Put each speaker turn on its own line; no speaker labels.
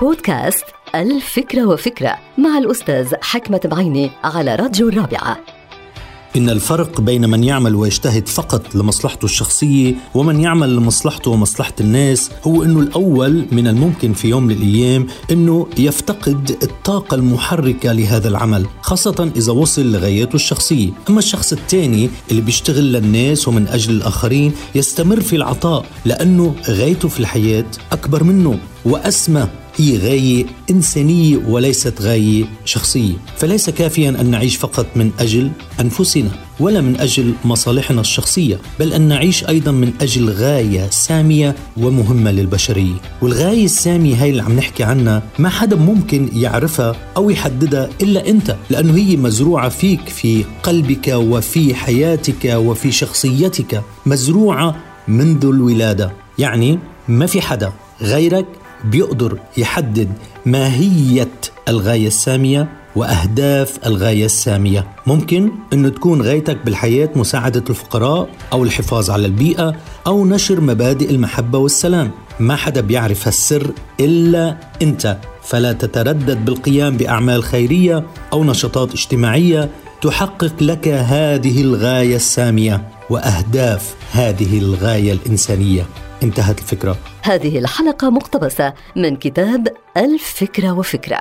بودكاست الفكرة وفكرة مع الأستاذ حكمة بعيني على راديو الرابعة.
إن الفرق بين من يعمل ويجتهد فقط لمصلحته الشخصية ومن يعمل لمصلحته ومصلحة الناس هو أنه الأول من الممكن في يوم من الأيام أنه يفتقد الطاقة المحركة لهذا العمل خاصة إذا وصل لغاياته الشخصية. أما الشخص الثاني اللي بيشتغل للناس ومن أجل الآخرين يستمر في العطاء لأنه غايته في الحياة أكبر منه وأسمى هي غاية إنسانية وليست غاية شخصية. فليس كافيا أن نعيش فقط من أجل أنفسنا ولا من أجل مصالحنا الشخصية بل أن نعيش أيضا من أجل غاية سامية ومهمة للبشرية. والغاية السامية هاي اللي عم نحكي عنها ما حدا ممكن يعرفها أو يحددها إلا أنت لأنه هي مزروعة فيك في قلبك وفي حياتك وفي شخصيتك مزروعة منذ الولادة. يعني ما في حدا غيرك بيقدر يحدد ماهية الغاية السامية وأهداف الغاية السامية. ممكن أنه تكون غايتك بالحياة مساعدة الفقراء أو الحفاظ على البيئة أو نشر مبادئ المحبة والسلام. ما حدا بيعرف هالسر إلا أنت. فلا تتردد بالقيام بأعمال خيرية أو نشاطات اجتماعية تحقق لك هذه الغاية السامية وأهداف هذه الغاية الإنسانية. انتهت الفكرة.
هذه الحلقة مقتبسة من كتاب الفكرة وفكرة.